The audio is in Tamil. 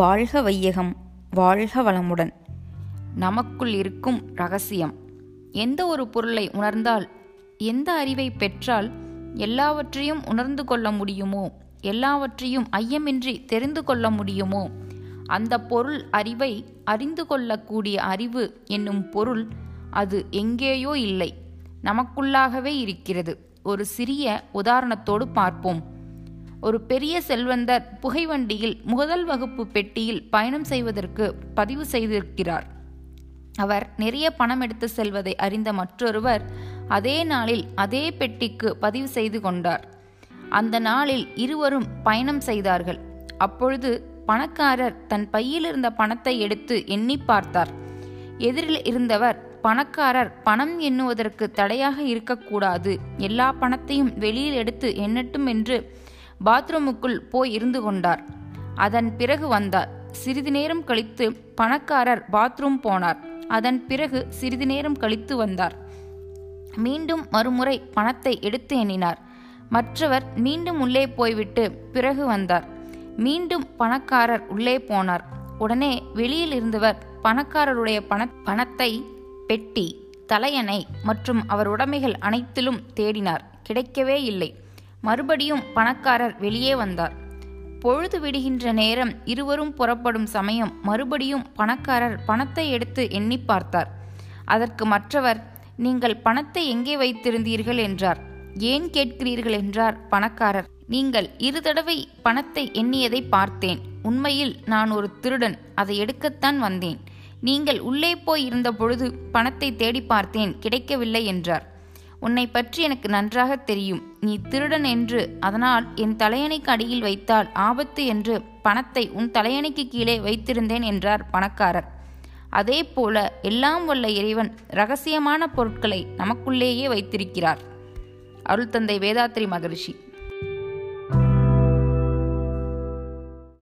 வாழ்க வையகம் வாழ்க வளமுடன். நமக்குள் இருக்கும் ரகசியம். எந்த ஒரு பொருளை உணர்ந்தால் எந்த அறிவை பெற்றால் எல்லாவற்றையும் உணர்ந்து கொள்ள முடியுமோ? எல்லாவற்றையும் ஐயமின்றி தெரிந்து கொள்ள முடியுமோ? அந்த பொருள் அறிவை அறிந்து கொள்ளக்கூடிய அறிவு என்னும் பொருள் அது எங்கேயோ இல்லை. நமக்குள்ளாகவே இருக்கிறது. ஒரு சிறிய உதாரணத்தோடு பார்ப்போம். ஒரு பெரிய செல்வந்தர் புகைவண்டியில் முதல் வகுப்பு பெட்டியில் பயணம் செய்வதற்கு பதிவு செய்திருக்கிறார். அவர் நிறைய பணம் எடுத்து செல்வதை அறிந்த மற்றொருவர் அதே நாளில் அதே பெட்டிக்கு பதிவு செய்து கொண்டார். அந்த நாளில் இருவரும் பயணம் செய்தார்கள். அப்பொழுது பணக்காரர் தன் பையில் இருந்த பணத்தை எடுத்து எண்ணி பார்த்தார். எதிரில் இருந்தவர் பணக்காரர் பணம் எண்ணுவதற்கு தடையாக இருக்கக்கூடாது. எல்லா பணத்தையும் வெளியில் எடுத்து எண்ணட்டும் என்று பாத்ரூமுக்குள் போய் இருந்து கொண்டார். அதன் பிறகு வந்தார். சிறிது நேரம் கழித்து பணக்காரர் பாத்ரூம் போனார். அதன் பிறகு சிறிது நேரம் கழித்து வந்தார். மீண்டும் மறுமுறை பணத்தை எடுத்து எண்ணினார். மற்றவர் மீண்டும் உள்ளே போய்விட்டு பிறகு வந்தார். மீண்டும் பணக்காரர் உள்ளே போனார். உடனே வெளியில் இருந்தவர் பணக்காரருடைய பண பணத்தை பெட்டி தலையணை மற்றும் அவர் உடைமைகள் அனைத்திலும் தேடினார். கிடைக்கவே இல்லை. மறுபடியும் பணக்காரர் வெளியே வந்தார். பொழுது விடுகின்ற நேரம் இருவரும் புறப்படும் சமயம் மறுபடியும் பணக்காரர் பணத்தை எடுத்து எண்ணி பார்த்தார். அதற்கு மற்றவர் நீங்கள் பணத்தை எங்கே வைத்திருந்தீர்கள்? என்றார். ஏன் கேட்கிறீர்கள்? என்றார் பணக்காரர். நீங்கள் இரு தடவை பணத்தை எண்ணியதை பார்த்தேன். உண்மையில் நான் ஒரு திருடன். அதை எடுக்கத்தான் வந்தேன். நீங்கள் உள்ளே போய் இருந்த பொழுது பணத்தை தேடி பார்த்தேன். கிடைக்கவில்லை என்றார். உன்னை பற்றி எனக்கு நன்றாக தெரியும். நீ திருடன் என்று அதனால் என் தலையணைக்கு அடியில் வைத்தால் ஆபத்து என்று பணத்தை உன் தலையணைக்கு கீழே வைத்திருந்தேன் என்றார் பணக்காரர். அதே போல எல்லாம் வல்ல இறைவன் ரகசியமான பொருட்களை நமக்குள்ளேயே வைத்திருக்கிறார். அருள்தந்தை வேதாத்திரி வேதாத்ரி மகரிஷி.